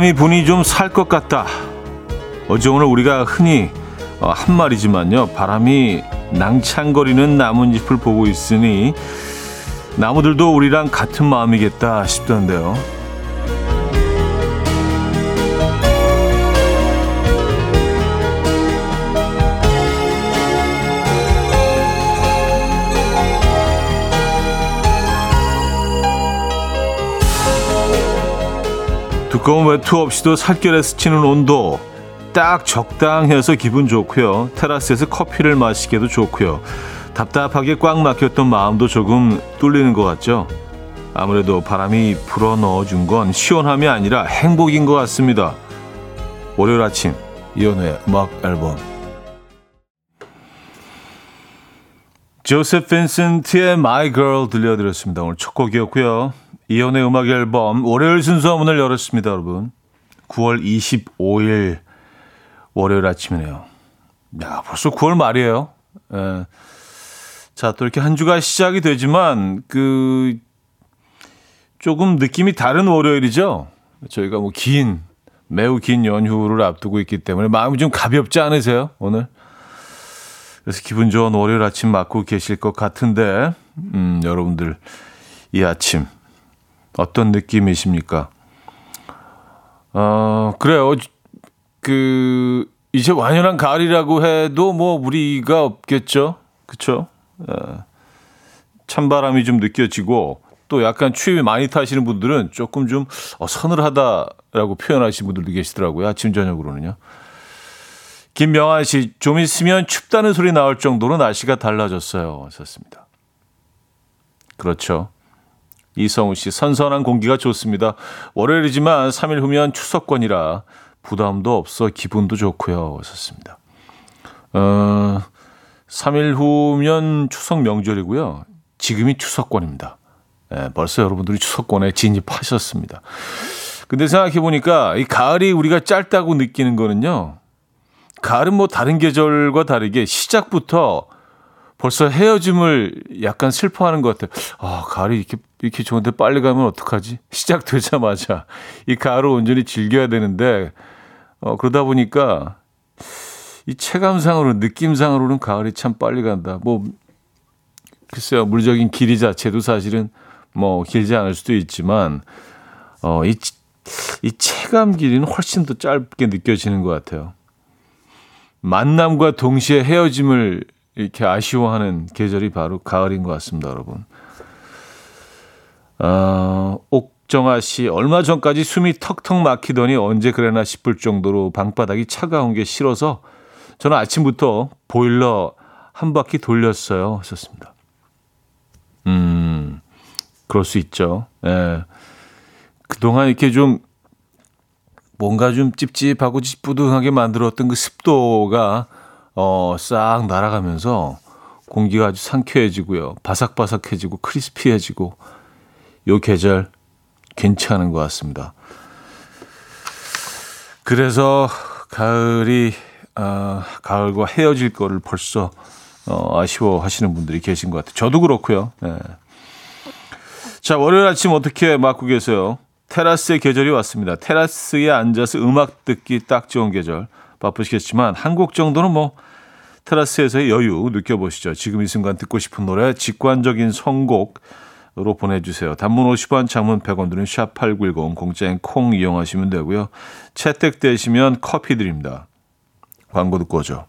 바람이 부니 좀살 것 같다. 어제 오늘 우리가 흔히 어, 한 말이지만요. 바람이 낭창거리는 나뭇잎을 보고 있으니 나무들도 우리랑 같은 마음이겠다 싶던데요. 두꺼운 외투 없이도 살결에 스치는 온도 딱 적당해서 기분 좋고요. 테라스에서 커피를 마시기도 좋고요. 답답하게 꽉 막혔던 마음도 조금 뚫리는 것 같죠. 아무래도 바람이 불어 넣어준 건 시원함이 아니라 행복인 것 같습니다. 월요일 아침 이연우의 음악 앨범 조셉 빈센트의 My Girl 들려드렸습니다. 오늘 첫 곡이었고요. 이연우의 음악 앨범 월요일 순서 문을 열었습니다, 여러분. 9월 25일 월요일 아침이네요. 야, 벌써 9월 말이에요. 예. 자, 또 이렇게 한 주가 시작이 되지만, 그, 조금 느낌이 다른 월요일이죠. 저희가 뭐 긴, 매우 긴 연휴를 앞두고 있기 때문에 마음이 좀 가볍지 않으세요, 오늘? 그래서 기분 좋은 월요일 아침 맞고 계실 것 같은데, 음, 여러분들, 이 아침, 어떤 느낌이십니까? 어, 그래요. 그, 이제 완연한 가을이라고 해도 뭐 무리가 없겠죠. 그쵸? 어, 찬바람이 좀 느껴지고 또 약간 추위 많이 타시는 분들은 조금 좀 어, 서늘하다라고 표현하시는 분들도 계시더라고요. 아침, 저녁으로는요. 김명환 씨, 좀 있으면 춥다는 소리 나올 정도로 날씨가 달라졌어요. 하셨습니다. 그렇죠. 이성우 씨, 선선한 공기가 좋습니다. 월요일이지만 3일 후면 추석권이라 부담도 없어 기분도 좋고요. 하셨습니다. 어, 3일 후면 추석 명절이고요. 지금이 추석권입니다. 네, 벌써 여러분들이 추석권에 진입하셨습니다. 근데 생각해 보니까 이 가을이 우리가 짧다고 느끼는 거는요. 가을은 뭐 다른 계절과 다르게 시작부터 벌써 헤어짐을 약간 슬퍼하는 것 같아요. 아, 가을이 이렇게, 이렇게 좋은데 빨리 가면 어떡하지? 시작되자마자 이 가을을 온전히 즐겨야 되는데, 어, 그러다 보니까 이 체감상으로, 느낌상으로는 가을이 참 빨리 간다. 뭐, 글쎄요, 물적인 길이 자체도 사실은 뭐 길지 않을 수도 있지만, 어, 이, 이 체감 길이는 훨씬 더 짧게 느껴지는 것 같아요. 만남과 동시에 헤어짐을 이렇게 아쉬워하는 계절이 바로 가을인 것 같습니다, 여러분. 어, 옥정아 씨, 얼마 전까지 숨이 턱턱 막히더니 언제 그래나 싶을 정도로 방바닥이 차가운 게 싫어서 저는 아침부터 보일러 한 바퀴 돌렸어요. 하셨습니다. 음, 그럴 수 있죠. 예. 그동안 이렇게 좀 뭔가 좀 찝찝하고 찌뿌둥하게 만들었던 그 습도가 어, 싹 날아가면서 공기가 아주 상쾌해지고요. 바삭바삭해지고 크리스피해지고 요 계절 괜찮은 것 같습니다. 그래서 가을이 어, 가을과 헤어질 거를 벌써 어, 아쉬워하시는 분들이 계신 것 같아요. 저도 그렇고요. 네. 자, 월요일 아침 어떻게 맞고 계세요? 테라스의 계절이 왔습니다. 테라스에 앉아서 음악 듣기 딱 좋은 계절. 바쁘시겠지만 한 곡 정도는 뭐 테라스에서의 여유 느껴보시죠. 지금 이 순간 듣고 싶은 노래 직관적인 선곡으로 보내주세요. 단문 50원, 장문 100원 드는 샵8910 공짜인 콩 이용하시면 되고요. 채택되시면 커피 드립니다. 광고 듣고 오죠.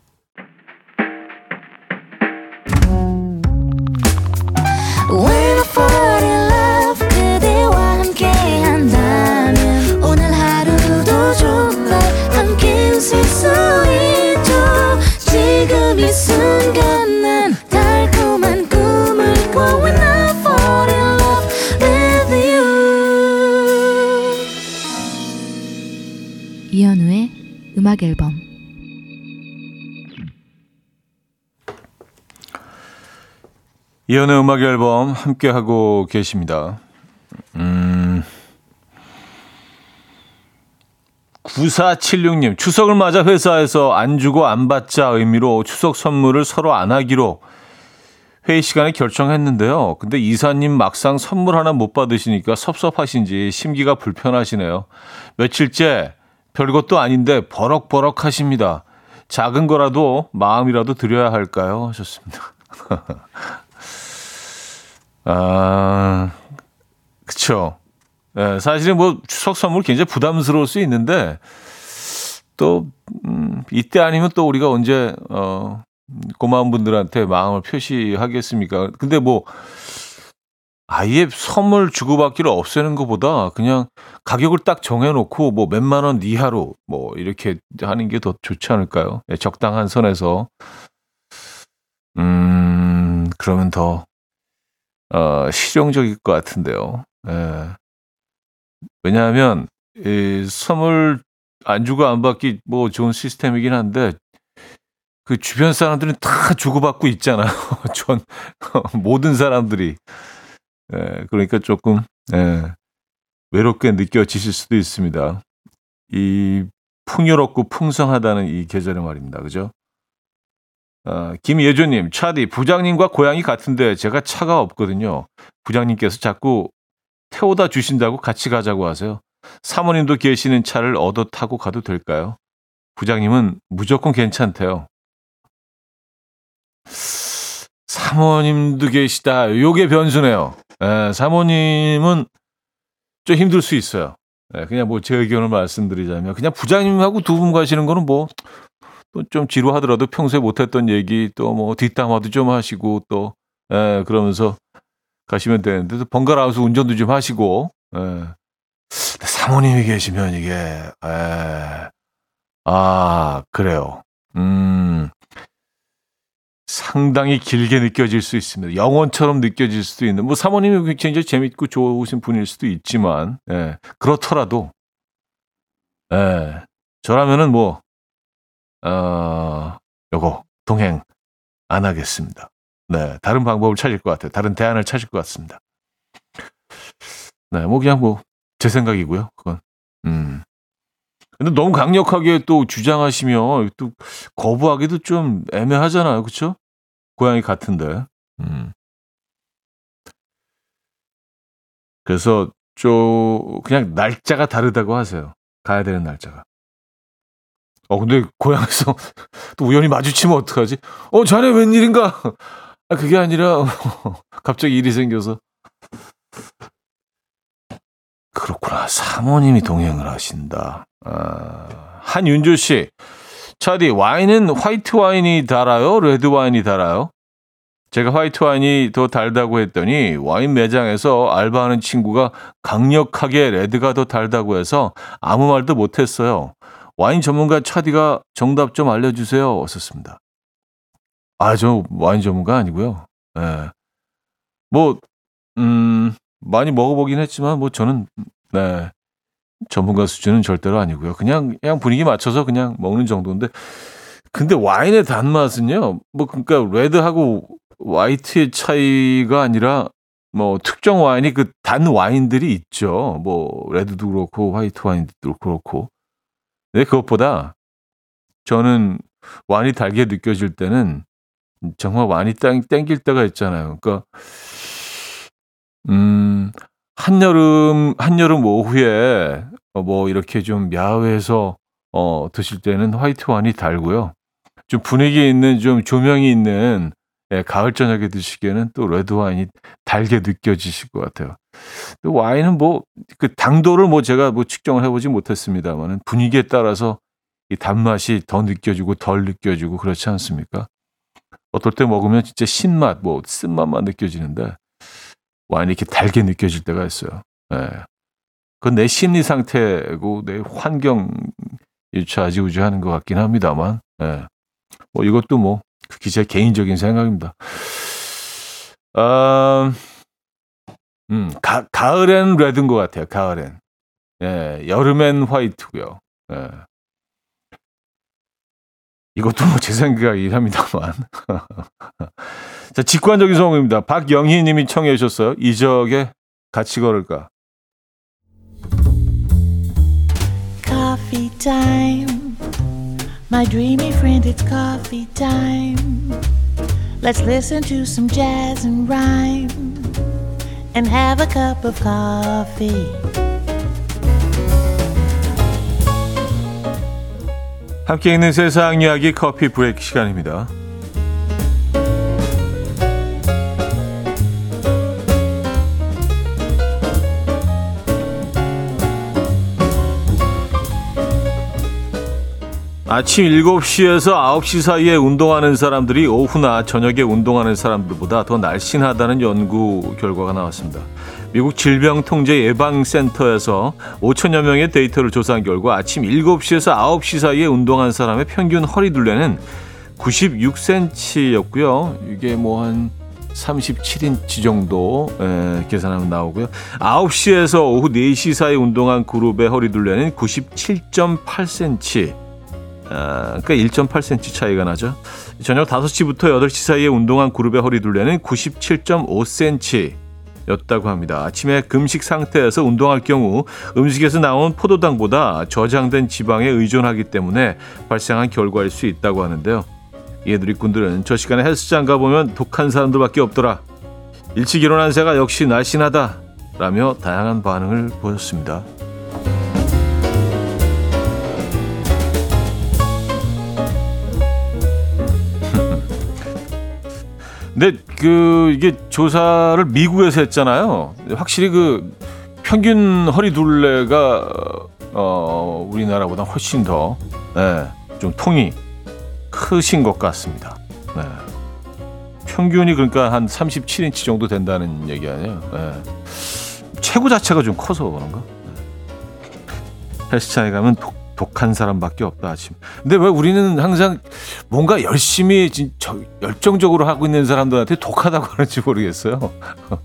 음악 앨범 이연의 음악 앨범 함께 하고 계십니다. 음. 9476님, 추석을 맞아 회사에서 안 주고 안 받자 의미로 추석 선물을 서로 안 하기로 회의 시간에 결정했는데요. 근데 이사님 막상 선물 하나 못 받으시니까 섭섭하신지 심기가 불편하시네요. 며칠째 별것도 아닌데 버럭버럭 하십니다. 작은 거라도 마음이라도 드려야 할까요? 하셨습니다. 아, 그쵸. 네, 사실은 뭐 추석 선물 굉장히 부담스러울 수 있는데 또, 음, 이때 아니면 또 우리가 언제, 어, 고마운 분들한테 마음을 표시하겠습니까? 근데 뭐, 아예 선물 주고받기를 없애는 것보다 그냥 가격을 딱 정해놓고 뭐 몇만 원 이하로 뭐 이렇게 하는 게 더 좋지 않을까요? 네, 적당한 선에서. 음, 그러면 더, 어, 실용적일 것 같은데요. 예. 왜냐하면, 이 선물 안 주고 안 받기 뭐 좋은 시스템이긴 한데, 그 주변 사람들은 다 주고받고 있잖아요. 전, 모든 사람들이. 예, 그러니까 조금, 예, 외롭게 느껴지실 수도 있습니다. 이 풍요롭고 풍성하다는 이 계절에 말입니다. 그죠? 어, 김예조님, 차디, 부장님과 고향이 같은데 제가 차가 없거든요. 부장님께서 자꾸 태워다 주신다고 같이 가자고 하세요. 사모님도 계시는 차를 얻어 타고 가도 될까요? 부장님은 무조건 괜찮대요. 사모님도 계시다. 요게 변수네요. 예, 사모님은 좀 힘들 수 있어요. 예, 그냥 뭐 제 의견을 말씀드리자면 그냥 부장님하고 두 분 가시는 거는 뭐또좀 지루하더라도 평소에 못했던 얘기 또 뭐 뒷담화도 좀 하시고 또 예, 그러면서 가시면 되는데 또 번갈아서 운전도 좀 하시고 예. 사모님이 계시면 이게 예. 아 그래요. 음 상당히 길게 느껴질 수 있습니다. 영원처럼 느껴질 수도 있는, 뭐 사모님이 굉장히 재밌고 좋으신 분일 수도 있지만, 예, 그렇더라도, 예, 저라면은 뭐, 어, 요거, 동행 안 하겠습니다. 네, 다른 방법을 찾을 것 같아요. 다른 대안을 찾을 것 같습니다. 네, 뭐 그냥 뭐, 제 생각이고요. 그건, 음. 근데 너무 강력하게 또 주장하시면 또 거부하기도 좀 애매하잖아요. 그렇죠? 고향이 같은데. 음. 그래서 좀 그냥 날짜가 다르다고 하세요. 가야 되는 날짜가. 어 근데 고향에서 또 우연히 마주치면 어떡하지? 어 자네 웬일인가? 아 그게 아니라 갑자기 일이 생겨서 그렇구나. 사모님이 동행을 하신다. 아, 한윤주 씨. 차디, 와인은 화이트 와인이 달아요? 레드 와인이 달아요? 제가 화이트 와인이 더 달다고 했더니 와인 매장에서 알바하는 친구가 강력하게 레드가 더 달다고 해서 아무 말도 못했어요. 와인 전문가 차디가 정답 좀 알려주세요. 어었습니다 아, 저 와인 전문가 아니고요. 예. 네. 뭐, 음, 많이 먹어보긴 했지만 뭐 저는 네 전문가 수준은 절대로 아니고요. 그냥 그냥 분위기 맞춰서 그냥 먹는 정도인데 근데 와인의 단맛은요. 뭐 그러니까 레드하고 화이트의 차이가 아니라 뭐 특정 와인이 그 단 와인들이 있죠. 뭐 레드도 그렇고 화이트 와인도 그렇고. 근데 그것보다 저는 와인이 달게 느껴질 때는 정말 와인이 땡, 땡길 때가 있잖아요. 그러니까 음, 한여름, 한여름 오후에 뭐 이렇게 좀 야외에서 어, 드실 때는 화이트 와인이 달고요. 좀 분위기 있는 좀 조명이 있는 예, 가을 저녁에 드시기에는 또 레드 와인이 달게 느껴지실 것 같아요. 또 와인은 뭐 그 당도를 뭐 제가 뭐 측정을 해보지 못했습니다만은 분위기에 따라서 이 단맛이 더 느껴지고 덜 느껴지고 그렇지 않습니까? 어떨 때 먹으면 진짜 신맛, 뭐 쓴맛만 느껴지는데 와인이 이렇게 달게 느껴질 때가 있어요. 예. 그건 내 심리 상태고 내 환경 좌지우지하는 것 같긴 합니다만, 예. 뭐 이것도 뭐 기자 개인적인 생각입니다. 아, 음, 가, 가을엔 레드인 것 같아요. 가을엔. 예, 여름엔 화이트고요. 예. 이것도 뭐제 생각이긴 합니다만. 자, 직관적인 성공입니다. 박영희 님이 청해 주셨어요. 이적에 같이 걸을까. Coffee time. My dreamy friend, it's coffee time. Let's listen to some jazz and rhyme and have a cup of coffee. 함께 있는 세상 이야기 커피 브레이크 시간입니다. 아침 7시에서 9시 사이에 운동하는 사람들이 오후나 저녁에 운동하는 사람들보다 더 날씬하다는 연구 결과가 나왔습니다. 미국 질병통제예방센터에서 5천여 명의 데이터를 조사한 결과 아침 7시에서 9시 사이에 운동한 사람의 평균 허리 둘레는 96cm였고요. 이게 뭐 한 37인치 정도 에, 계산하면 나오고요. 9시에서 오후 4시 사이 운동한 그룹의 허리 둘레는 97.8cm. 아, 그러니까 1.8cm 차이가 나죠. 저녁 5시부터 8시 사이에 운동한 그룹의 허리 둘레는 97.5cm. 였다고 합니다. 아침에 금식 상태에서 운동할 경우 음식에서 나온 포도당보다 저장된 지방에 의존하기 때문에 발생한 결과일 수 있다고 하는데요. 이에 누리꾼들은 저 시간에 헬스장 가보면 독한 사람들밖에 없더라. 일찍 일어난 새가 역시 날씬하다. 라며 다양한 반응을 보였습니다. 근데 그 이게 조사를 미국에서 했잖아요. 확실히 그 평균 허리 둘레가 어 우리나라보다 훨씬 더 네, 좀 통이 크신 것 같습니다. 네. 평균이 그러니까 한 37인치 정도 된다는 얘기 아니에요. 네. 체구 자체가 좀 커서 그런가? 네. 헬스장에 가면 독, 독한 사람밖에 없다 아침. 근데 왜 우리는 항상 뭔가 열심히 진짜 열정적으로 하고 있는 사람들한테 독하다고 하는지 모르겠어요.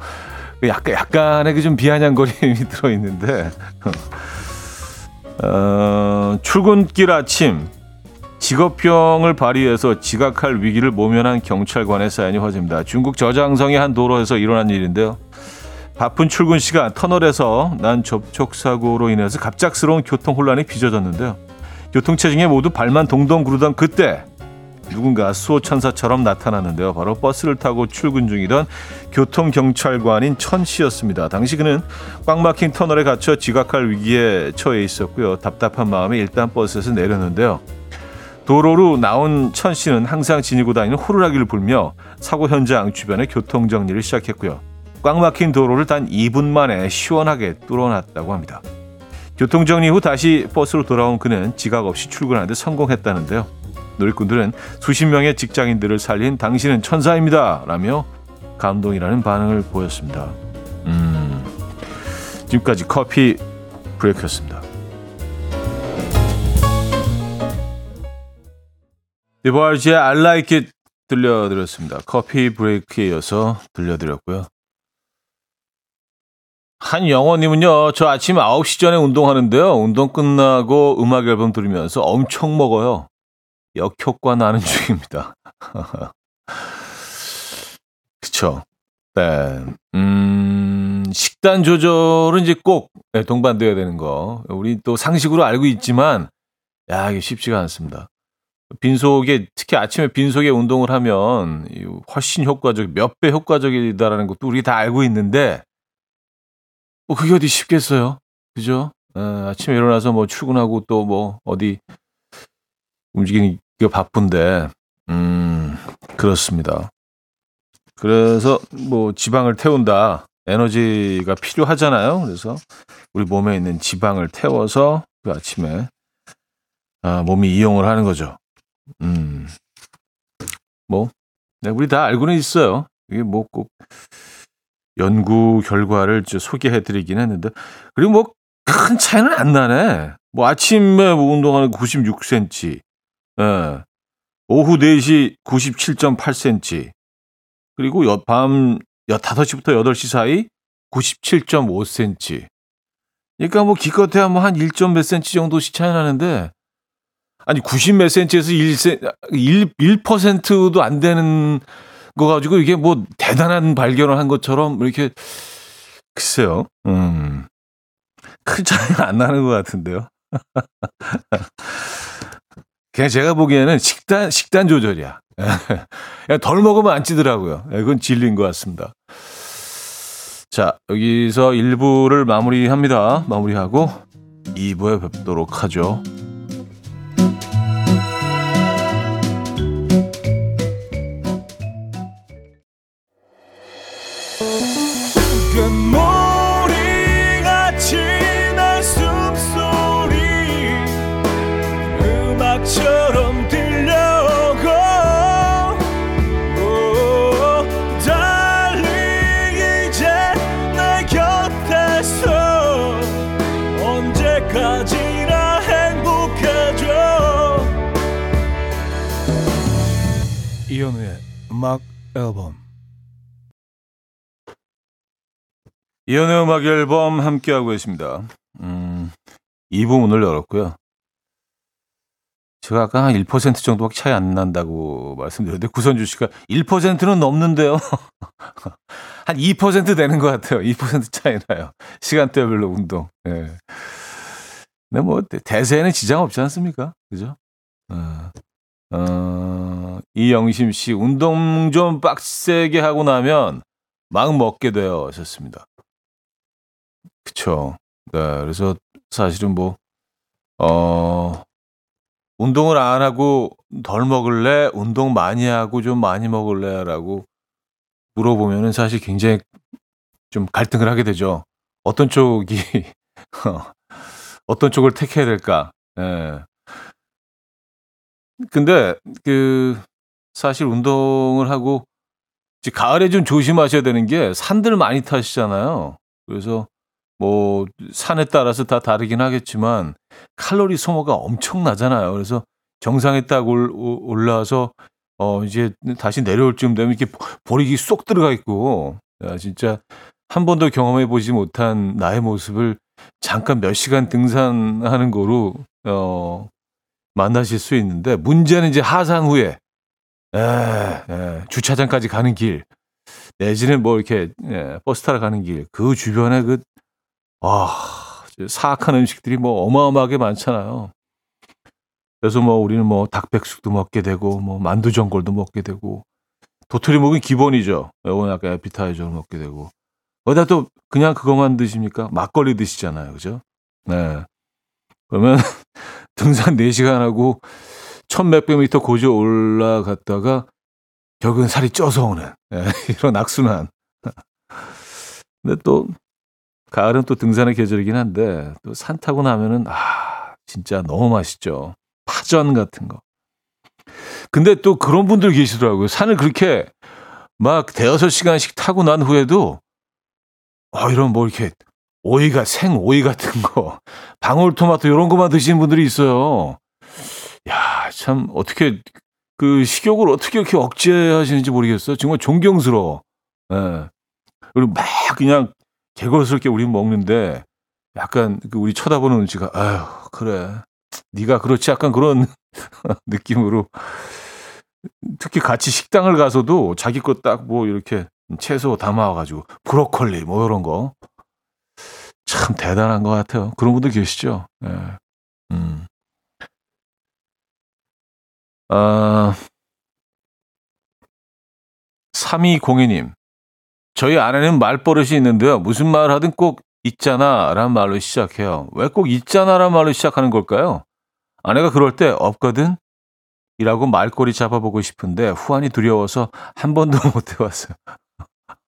약간 약간의 그 좀 비아냥거림이 들어 있는데 어, 출근길 아침 직업병을 발휘해서 지각할 위기를 모면한 경찰관의 사연이 화제입니다. 중국 저장성의 한 도로에서 일어난 일인데요. 바쁜 출근 시간 터널에서 난 접촉 사고로 인해서 갑작스러운 교통 혼란이 빚어졌는데요. 교통체증에 모두 발만 동동 구르던 그때 누군가 수호천사처럼 나타났는데요. 바로 버스를 타고 출근 중이던 교통경찰관인 천 씨였습니다. 당시 그는 꽉 막힌 터널에 갇혀 지각할 위기에 처해 있었고요. 답답한 마음에 일단 버스에서 내렸는데요. 도로로 나온 천 씨는 항상 지니고 다니는 호루라기를 불며 사고 현장 주변의 교통 정리를 시작했고요. 꽉 막힌 도로를 단 2분 만에 시원하게 뚫어놨다고 합니다. 교통정리 후 다시 버스로 돌아온 그는 지각 없이 출근하는데 성공했다는데요. 놀이꾼들은 수십 명의 직장인들을 살린 당신은 천사입니다. 라며 감동이라는 반응을 보였습니다. 음, 지금까지 커피 브레이크였습니다. 디바르지의 I like it 들려드렸습니다. 커피 브레이크에 이어서 들려드렸고요. 한영원님은요, 저 아침 9시 전에 운동하는데요. 운동 끝나고 음악 앨범 들으면서 엄청 먹어요. 역효과 나는 중입니다. 그쵸. 네. 음, 식단 조절은 이제 꼭 네, 동반되어야 되는 거. 우리 또 상식으로 알고 있지만, 야, 이게 쉽지가 않습니다. 빈속에, 특히 아침에 빈속에 운동을 하면 훨씬 효과적, 몇 배 효과적이다라는 것도 우리 다 알고 있는데, 뭐 그게 어디 쉽겠어요. 그죠? 에, 아침에 일어나서 뭐 출근하고 또 뭐 어디 움직이기가 바쁜데, 음, 그렇습니다. 그래서 뭐 지방을 태운다. 에너지가 필요하잖아요. 그래서 우리 몸에 있는 지방을 태워서 그 아침에 아, 몸이 이용을 하는 거죠. 음, 뭐, 네, 우리 다 알고는 있어요. 이게 뭐 꼭 연구 결과를 소개해 드리긴 했는데 그리고 뭐 큰 차이는 안 나네. 뭐 아침에 운동하는 96cm, 예. 오후 4시 97.8cm, 그리고 밤 5시부터 8시 사이 97.5cm. 그러니까 뭐 기껏해야 뭐 한 1점 몇 cm 정도씩 차이 나는데 아니 90몇 cm에서 1, 1, 1%도 안 되는 거 가지고 이게 뭐 대단한 발견을 한 것처럼 이렇게 글쎄요. 음. 큰 차이가 안 나는 것 같은데요. 그냥 제가 보기에는 식단 식단 조절이야. 그냥 덜 먹으면 안 찌더라고요. 예, 그건 진리인 것 같습니다. 자, 여기서 1부를 마무리합니다. 마무리하고 2부에 뵙도록 하죠. 음악 앨범 이현우의 음악 앨범 함께하고 계십니다. 음, 이 부분을 열었고요. 제가 아까 한 1% 정도밖에 차이 안 난다고 말씀드렸는데 구선주 씨가 1%는 넘는데요. 한 2% 되는 것 같아요. 2% 차이 나요. 시간대별로 운동. 예. 네. 근데 뭐 대세에는 지장 없지 않습니까? 그죠? 어. 어, 이영심 씨, 운동 좀 빡세게 하고 나면 막 먹게 되어 하셨습니다. 그쵸. 네, 그래서 사실은 뭐, 어, 운동을 안 하고 덜 먹을래? 운동 많이 하고 좀 많이 먹을래? 라고 물어보면은 사실 굉장히 좀 갈등을 하게 되죠. 어떤 쪽이, 어떤 쪽을 택해야 될까? 예. 네. 근데 그 사실 운동을 하고 이제 가을에 좀 조심하셔야 되는 게 산들 많이 타시잖아요. 그래서 뭐 산에 따라서 다 다르긴 하겠지만 칼로리 소모가 엄청나잖아요. 그래서 정상에 딱 올라와서 어 이제 다시 내려올 쯤 되면 이렇게 보리기 쏙 들어가 있고 야, 진짜 한 번도 경험해 보지 못한 나의 모습을 잠깐 몇 시간 등산하는 거로 어 만나실 수 있는데 문제는 이제 하산 후에 에, 에, 주차장까지 가는 길 내지는 뭐 이렇게 에, 버스 타러 가는 길 그 주변에 그 와, 사악한 음식들이 뭐 어마어마하게 많잖아요. 그래서 뭐 우리는 뭐 닭백숙도 먹게 되고 뭐 만두 전골도 먹게 되고 도토리 먹은 기본이죠. 이건 약간 에피타이저를 먹게 되고 어디다 또 그냥 그것만 드십니까? 막걸리 드시잖아요. 그죠? 네. 그러면 등산 4시간 하고 천 몇백 미터 고지 올라갔다가 결국은 살이 쪄서 오는 예, 이런 악순환. 근데 또 가을은 또 등산의 계절이긴 한데 또 산 타고 나면은 아 진짜 너무 맛있죠. 파전 같은 거. 근데 또 그런 분들 계시더라고요. 산을 그렇게 막 대여섯 시간씩 타고 난 후에도 아 이런 뭐 이렇게 오이가 생 오이 같은 거, 방울토마토 이런 것만 드시는 분들이 있어요. 야, 참 어떻게 그 식욕을 어떻게 이렇게 억제하시는지 모르겠어요. 정말 존경스러워. 예. 그리고 막 그냥 개걸스럽게 우리 먹는데 약간 그 우리 쳐다보는 눈치가 아유 그래 네가 그렇지 약간 그런 느낌으로 특히 같이 식당을 가서도 자기 것딱뭐 이렇게 채소 담아가지고 브로콜리 뭐 이런 거 참 대단한 것 같아요. 그런 분들 계시죠? 예. 음. 아, 3202님. 저희 아내는 말버릇이 있는데요. 무슨 말 하든 꼭 있잖아 라는 말로 시작해요. 왜 꼭 있잖아 라는 말로 시작하는 걸까요? 아내가 그럴 때 없거든? 이라고 말꼬리 잡아보고 싶은데 후안이 두려워서 한 번도 못 해봤어요.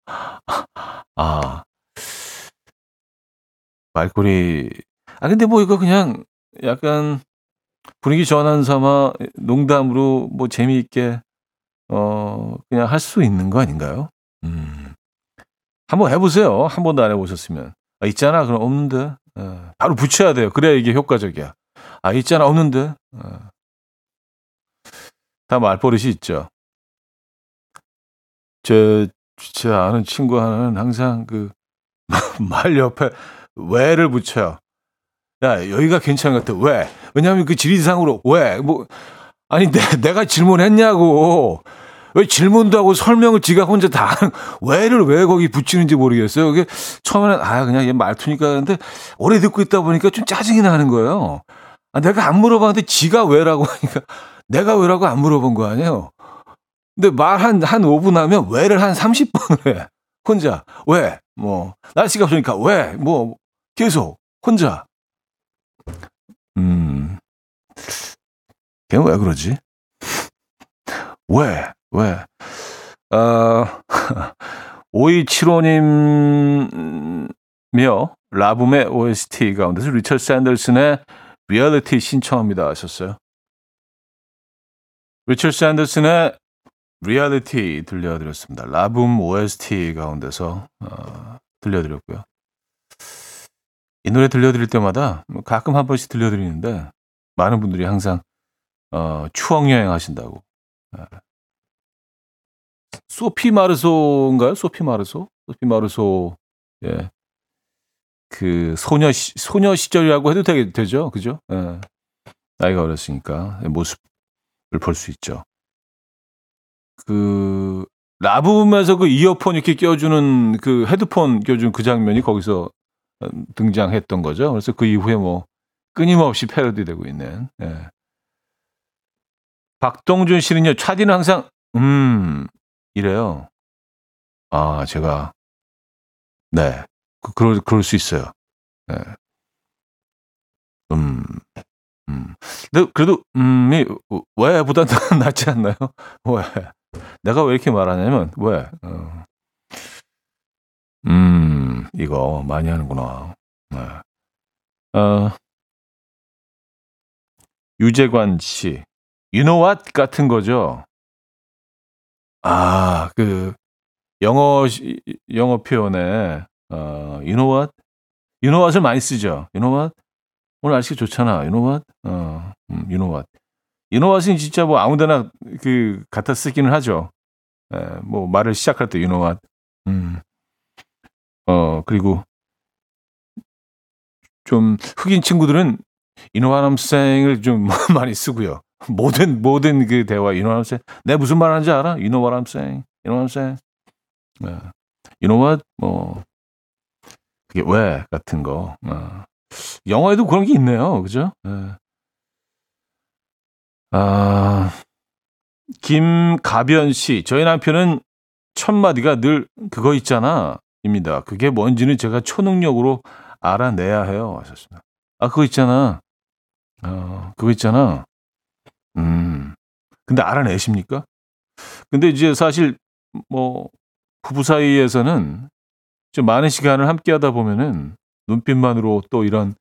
아, 말꼬리. 아, 근데 뭐 이거 그냥 약간 분위기 전환 삼아 농담으로 뭐 재미있게, 어, 그냥 할 수 있는 거 아닌가요? 음. 한번 해보세요. 한 번도 안 해보셨으면. 아, 있잖아. 그럼 없는데. 어, 바로 붙여야 돼요. 그래야 이게 효과적이야. 아, 있잖아. 없는데. 어. 다 말버릇이 있죠. 제, 제 아는 친구 하나는 항상 그, 말 옆에 왜를 붙여요. 야, 여기가 괜찮은 것 같아. 왜? 왜냐하면 그 지리상으로 왜? 뭐 아니 내, 내가 질문했냐고. 왜 질문도 하고 설명을 지가 혼자 다 왜를 왜 거기 붙이는지 모르겠어요. 이게 처음에는 아 그냥 얘 말투니까 하는데 오래 듣고 있다 보니까 좀 짜증이 나는 거예요. 아, 내가 안 물어봤는데 지가 왜라고 하니까 내가 왜라고 안 물어본 거 아니에요. 근데 말 한, 한 5분 하면 왜를 한 30번을 해. 혼자. 왜? 뭐, 날씨가 좋으니까 왜? 뭐, 계속. 혼자. 음. 걔는 왜 그러지? 왜? 왜? 어, 5275님이요. La Boum의 OST 가운데서 리처드 샌더슨의 리얼리티 신청합니다 하셨어요. 리처드 샌더슨의 리얼리티 들려드렸습니다. La Boum OST 가운데서 어, 들려드렸고요. 이 노래 들려드릴 때마다 뭐 가끔 한 번씩 들려드리는데 많은 분들이 항상 어, 추억 여행 하신다고. 네. 소피 마르소인가요? 소피 마르소? 소피 마르소. 예. 그 소녀 시, 소녀 시절이라고 해도 되게 되죠. 그죠? 예. 나이가 어렸으니까 모습을 볼 수 있죠. 그 라붐에서 그 이어폰 이렇게 껴주는 그 헤드폰 껴준 그 장면이 거기서 등장했던 거죠. 그래서 그 이후에 뭐 끊임없이 패러디되고 있는. 예. 박동준 씨는요. 차디는 항상 음 이래요. 아 제가 네 그, 그럴 그럴 수 있어요. 네. 음. 음. 그래도 음이 왜보다 낫지 않나요? 왜? 내가 왜 이렇게 말하냐면 왜? 어. 음, 이거 많이 하는구나. 네. 어, 유재관 씨, you know what 같은 거죠. 아, 그 영어 영어 표현에 어, you know what, you know what을 많이 쓰죠. you know what 오늘 날씨 좋잖아. you know what, 어, 음, you know what. you know what은 진짜 뭐 아무데나 그 갖다 쓰기는 하죠. 에, 뭐 말을 시작할 때 you know what. 음. 어, 그리고 좀 흑인 친구들은 인호하람생을 좀 많이 쓰고요. 모든 모든 그 대화 인호하람생 내가 무슨 말 하는지 알아? 인호하람생 인호하람생 네. 인호와 뭐 그게 왜 같은 거 어. 영어에도 그런 게 있네요. 그죠? 네. 아 김가변 씨 저희 남편은 첫 마디가 늘 그거 있잖아. 입니다. 그게 뭔지는 제가 초능력으로 알아내야 해요. 하셨습니다. 아, 그거 있잖아. 어, 그거 있잖아. 음. 근데 알아내십니까? 근데 이제 사실 뭐 부부 사이에서는 좀 많은 시간을 함께 하다 보면은 눈빛만으로 또 이런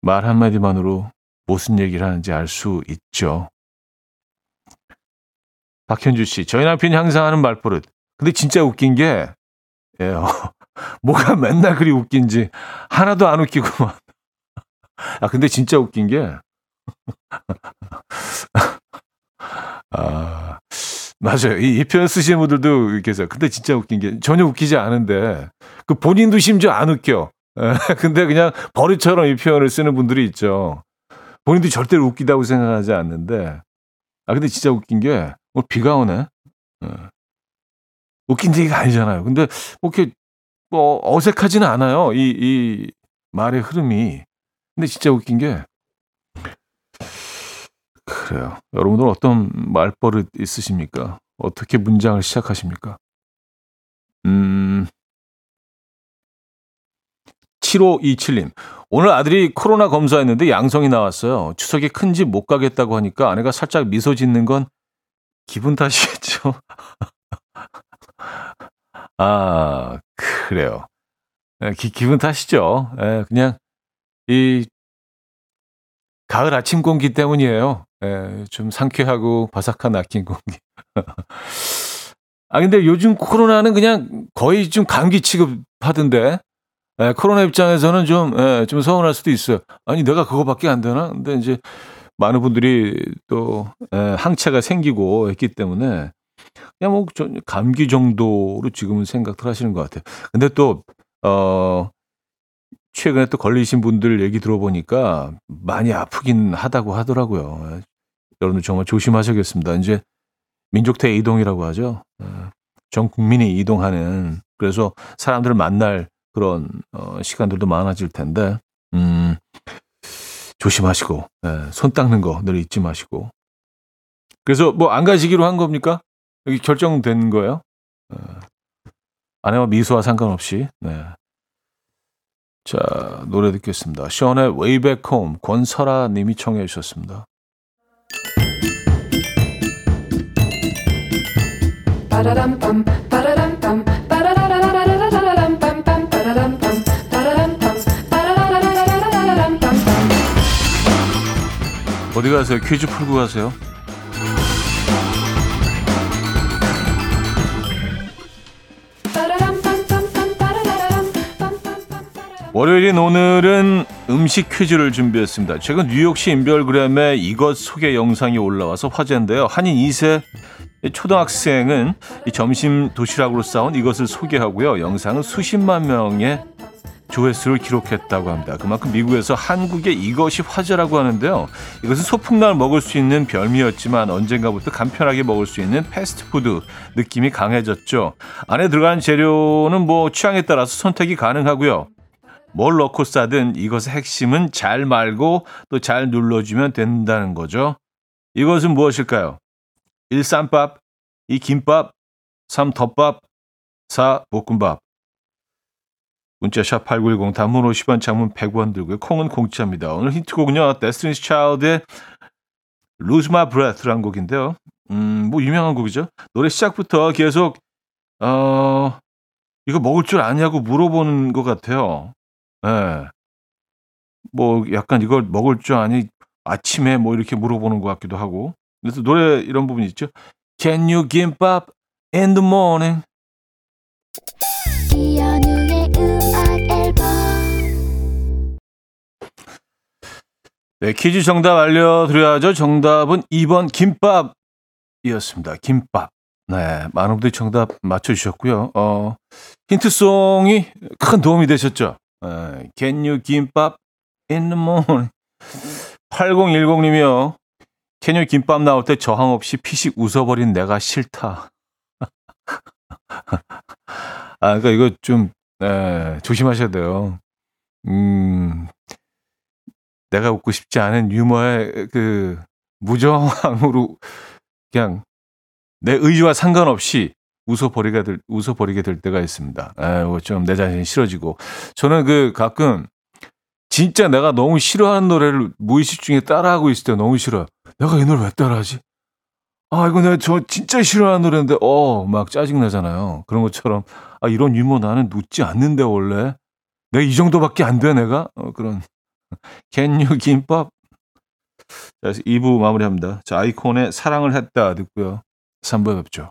말 한마디만으로 무슨 얘기를 하는지 알 수 있죠. 박현주 씨, 저희 남편이 항상 하는 말버릇. 근데 진짜 웃긴 게, 예, 어, 뭐가 맨날 그리 웃긴지 하나도 안 웃기고만. 아, 근데 진짜 웃긴 게, 아, 맞아요. 이, 이 표현 쓰시는 분들도 계세요. 근데 진짜 웃긴 게 전혀 웃기지 않은데, 그 본인도 심지어 안 웃겨. 예, 근데 그냥 버릇처럼 이 표현을 쓰는 분들이 있죠. 본인도 절대로 웃기다고 생각하지 않는데, 아, 근데 진짜 웃긴 게, 뭐 비가 오네? 예. 웃긴 얘기가 아니잖아요. 근데 뭐 이렇게 뭐 어색하지는 않아요. 이, 이 말의 흐름이. 근데 진짜 웃긴 게 그래요. 여러분들 어떤 말버릇 있으십니까? 어떻게 문장을 시작하십니까? 음. 7527님. 오늘 아들이 코로나 검사했는데 양성이 나왔어요. 추석에 큰 집 못 가겠다고 하니까 아내가 살짝 미소 짓는 건 기분 탓이겠죠. 아, 그래요. 예, 기, 기분 탓이죠. 예, 그냥 이 가을 아침 공기 때문이에요. 예, 좀 상쾌하고 바삭한 아침 공기. 아 근데 요즘 코로나는 그냥 거의 좀 감기 취급하던데. 예, 코로나 입장에서는 좀, 예, 좀 서운할 수도 있어요. 아니, 내가 그거밖에 안 되나? 근데 이제 많은 분들이 또, 예, 항체가 생기고 했기 때문에 그냥 뭐 감기 정도로 지금은 생각을 하시는 것 같아요. 근데 또, 어, 최근에 또 걸리신 분들 얘기 들어보니까 많이 아프긴 하다고 하더라고요. 여러분들 정말 조심하셔야겠습니다. 이제 민족대 이동이라고 하죠. 어, 전 국민이 이동하는 그래서 사람들을 만날 그런 어, 시간들도 많아질 텐데 음, 조심하시고 예, 손 닦는 거 늘 잊지 마시고 그래서 뭐 안 가시기로 한 겁니까? 여기 결정된 거예요? 어, 아내와 미소와 상관없이. 네. 자, 노래 듣겠습니다. 션의 Way Back Home, 권설아 님이 청해 주셨습니다. 어디 가세요? 퀴즈 풀고 가세요. 월요일인 오늘은 음식 퀴즈를 준비했습니다. 최근 뉴욕시 인별그램에 이것 소개 영상이 올라와서 화제인데요. 한인 2세 초등학생은 점심 도시락으로 싸온 이것을 소개하고요. 영상은 수십만 명의 조회수를 기록했다고 합니다. 그만큼 미국에서 한국의 이것이 화제라고 하는데요. 이것은 소풍날 먹을 수 있는 별미였지만 언젠가부터 간편하게 먹을 수 있는 패스트푸드 느낌이 강해졌죠. 안에 들어간 재료는 뭐 취향에 따라서 선택이 가능하고요. 뭘 넣고 싸든 이것의 핵심은 잘 말고 또 잘 눌러주면 된다는 거죠. 이것은 무엇일까요? 1. 쌈밥 2. 김밥 3. 덮밥 4. 볶음밥 문자 샵 8910 단문 50원 장문 100원 들고요. 콩은 공짜입니다. 오늘 힌트곡은요. Destiny's Child의 Lose My Breath라는 곡인데요. 음, 뭐 유명한 곡이죠. 노래 시작부터 계속 어 이거 먹을 줄 아냐고 물어보는 것 같아요. 예. 네. 뭐 약간 이걸 먹을 줄 아니 아침에 뭐 이렇게 물어보는 것 같기도 하고. 그래서 노래 이런 부분이 있죠. Can you 김밥 in the morning? 네, 퀴즈 정답 알려드려야죠. 정답은 2번 김밥이었습니다. 김밥. 네, 많은 분들이 정답 맞춰주셨고요. 어, 힌트송이 큰 도움이 되셨죠. 네, Can you 김밥 in the morning? 8010님이요. Can you 김밥 나올 때 저항 없이 피식 웃어버린 내가 싫다. 아, 그러니까 이거 좀 네, 조심하셔야 돼요. 음, 내가 웃고 싶지 않은 유머의 그 무정함으로 그냥 내 의지와 상관없이 웃어버리게 될, 웃어버리게 될 때가 있습니다. 뭐 좀내 자신이 싫어지고. 저는 그 가끔 진짜 내가 너무 싫어하는 노래를 무의식 중에 따라하고 있을 때 너무 싫어요. 내가 이 노래 왜 따라하지? 아, 이거 내가 저 진짜 싫어하는 노래인데, 어, 막 짜증나잖아요. 그런 것처럼, 아, 이런 유머 나는 웃지 않는데, 원래. 내가 이 정도밖에 안 돼, 내가? 어, 그런. 겐유 김밥. 자, 2부 마무리합니다. 자, 아이콘의 사랑을 했다 듣고요. 3부에 뵙죠.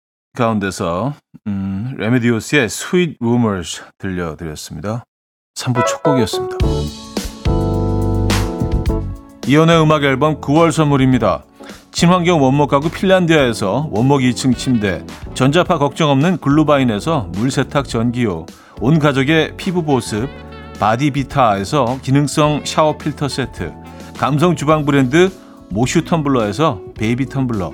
가운데서 음, 레메디오스의 Sweet Rumors 들려드렸습니다. 3부 첫 곡이었습니다. 이연의 음악 앨범 9월 선물입니다. 친환경 원목 가구 핀란디아에서 원목 2층 침대, 전자파 걱정 없는 글루바인에서 물세탁 전기요, 온 가족의 피부 보습, 바디비타에서 기능성 샤워 필터 세트, 감성 주방 브랜드 모슈 텀블러에서 베이비 텀블러,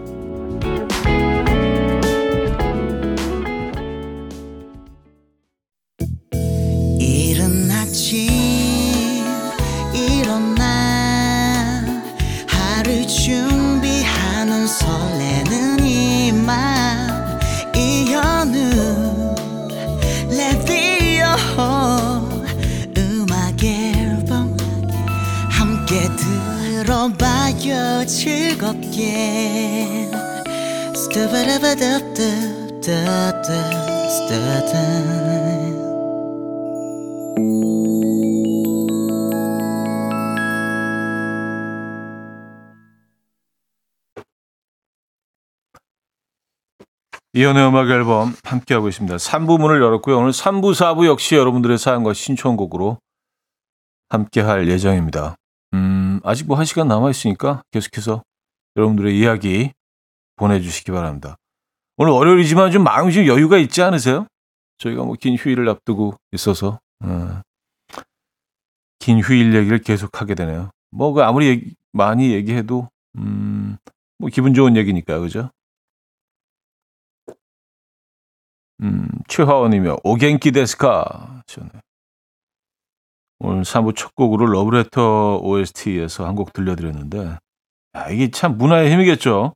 이연의 음악 앨범 함께하고 있습니다. 3부 문을 열었고요. 오늘 3부, 4부 역시 여러분들의 사연과 신청곡으로 함께할 예정입니다. 음, 아직 뭐 한 시간 남아있으니까 계속해서 여러분들의 이야기 보내주시기 바랍니다. 오늘 월요일이지만 좀 마음이 좀 여유가 있지 않으세요? 저희가 뭐 긴 휴일을 앞두고 있어서, 어, 긴 휴일 얘기를 계속하게 되네요. 뭐, 그 아무리 얘기, 많이 얘기해도, 음, 뭐 기분 좋은 얘기니까, 그죠? 음, 최화원이며 오겐키 데스카 하셨네. 오늘 3부 첫 곡으로 러브레터 OST에서 한 곡 들려드렸는데 야, 이게 참 문화의 힘이겠죠.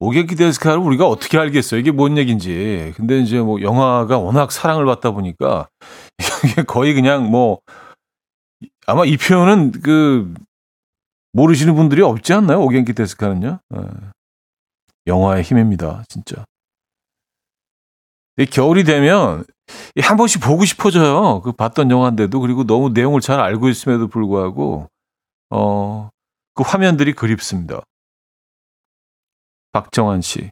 오겐키 데스카를 우리가 어떻게 알겠어요? 이게 뭔 얘기인지. 근데 이제 뭐 영화가 워낙 사랑을 받다 보니까 이게 거의 그냥 뭐 아마 이 표현은 그 모르시는 분들이 없지 않나요? 오겐키 데스카는요. 예. 영화의 힘입니다, 진짜. 이 겨울이 되면 한 번씩 보고 싶어져요. 그 봤던 영화인데도 그리고 너무 내용을 잘 알고 있음에도 불구하고 어 그 화면들이 그립습니다. 박정환 씨.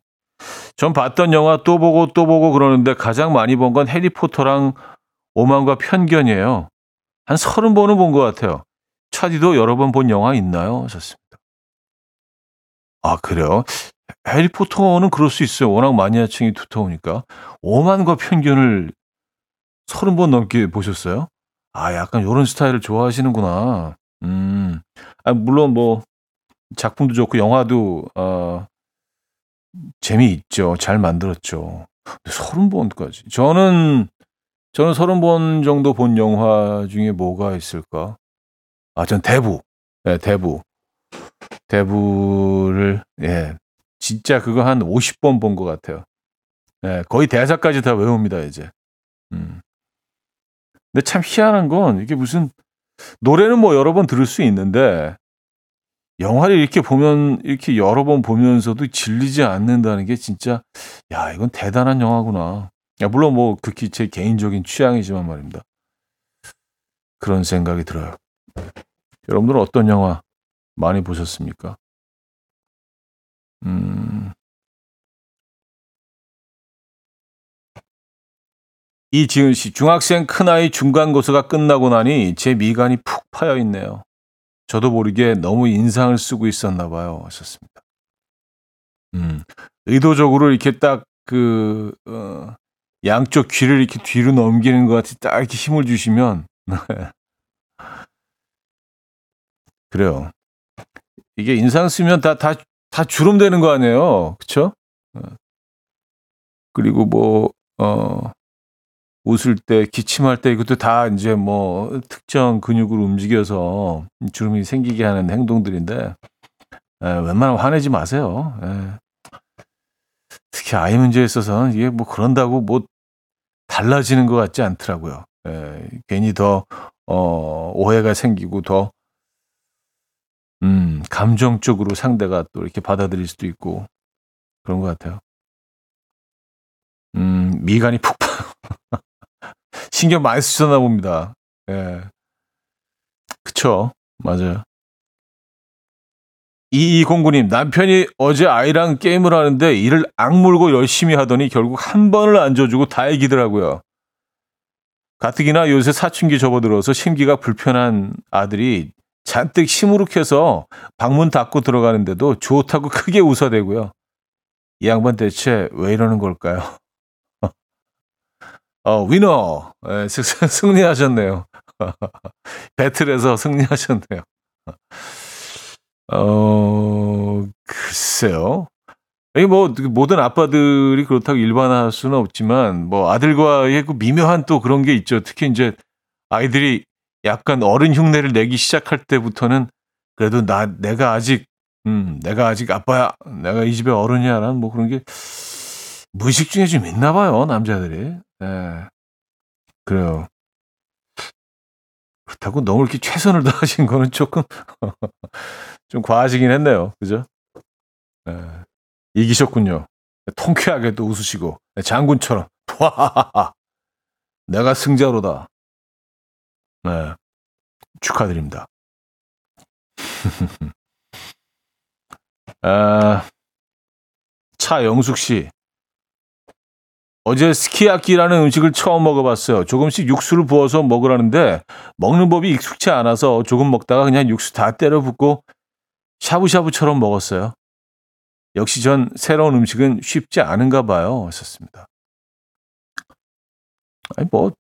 전 봤던 영화 또 보고 또 보고 그러는데 가장 많이 본 건 해리포터랑 오만과 편견이에요. 한 서른 번은 본 것 같아요. 차디도 여러 번 본 영화 있나요? 하셨습니다. 아, 그래요? 해리포터는 그럴 수 있어요. 워낙 마니아층이 두터우니까. 오만과 편견을 서른 번 넘게 보셨어요? 아, 약간 요런 스타일을 좋아하시는구나. 음. 아, 물론 뭐, 작품도 좋고, 영화도, 어, 재미있죠. 잘 만들었죠. 서른 번까지. 저는, 저는 서른 번 정도 본 영화 중에 뭐가 있을까? 아, 전 대부. 네, 대부. 대부를, 예, 진짜 그거 한 50번 본 것 같아요. 예, 거의 대사까지 다 외웁니다, 이제. 음. 근데 참 희한한 건 이게 무슨 노래는 뭐 여러 번 들을 수 있는데 영화를 이렇게 보면 이렇게 여러 번 보면서도 질리지 않는다는 게 진짜 야 이건 대단한 영화구나. 야, 물론 뭐 극히 제 개인적인 취향이지만 말입니다. 그런 생각이 들어요. 여러분들은 어떤 영화 많이 보셨습니까? 음. 이지은 씨, 중학생 큰아이 중간고사가 끝나고 나니 제 미간이 푹 파여 있네요. 저도 모르게 너무 인상을 쓰고 있었나 봐요. 하셨습니다. 음, 의도적으로 이렇게 딱 그, 어, 양쪽 귀를 이렇게 뒤로 넘기는 것 같이 딱 이렇게 힘을 주시면, 그래요. 이게 인상 쓰면 다, 다, 다 주름 되는 거 아니에요. 그쵸? 어. 그리고 뭐, 어, 웃을 때, 기침할 때 이것도 다 이제 뭐 특정 근육을 움직여서 주름이 생기게 하는 행동들인데, 에, 웬만하면 화내지 마세요. 에. 특히 아이 문제에 있어서는 이게 뭐 그런다고 뭐 달라지는 것 같지 않더라고요. 에, 괜히 더, 어, 오해가 생기고 더, 음, 감정적으로 상대가 또 이렇게 받아들일 수도 있고 그런 것 같아요. 음, 미간이 푹 파. 신경 많이 쓰셨나 봅니다. 예. 그쵸. 맞아요. 2209님, 남편이 어제 아이랑 게임을 하는데 이를 악물고 열심히 하더니 결국 한 번을 안 줘주고 다 이기더라고요. 가뜩이나 요새 사춘기 접어들어서 심기가 불편한 아들이 잔뜩 시무룩해서 방문 닫고 들어가는데도 좋다고 크게 웃어대고요. 이 양반 대체 왜 이러는 걸까요? 어, 위너. 네, 승리하셨네요. 배틀에서 승리하셨네요. 어, 글쎄요. 이게 뭐 모든 아빠들이 그렇다고 일반화할 수는 없지만 뭐 아들과의 그 미묘한 또 그런 게 있죠. 특히 이제 아이들이 약간 어른 흉내를 내기 시작할 때부터는 그래도 나 내가 아직 음 내가 아직 아빠야 내가 이 집의 어른이야라는 뭐 그런 게 무의식 중에 좀 있나 봐요 남자들이. 예. 그래요. 그렇다고 너무 이렇게 최선을 다하신 거는 조금 좀 과하시긴 했네요. 그죠? 예. 이기셨군요. 통쾌하게 또 웃으시고 장군처럼 와 내가 승자로다. 네. 축하드립니다. 아, 차영숙 씨. 어제 스키야키라는 음식을 처음 먹어봤어요. 조금씩 육수를 부어서 먹으라는데 먹는 법이 익숙치 않아서 조금 먹다가 그냥 육수 다 때려 붓고 샤브샤브처럼 먹었어요. 역시 전 새로운 음식은 쉽지 않은가 봐요. 하셨습니다. 아니 뭐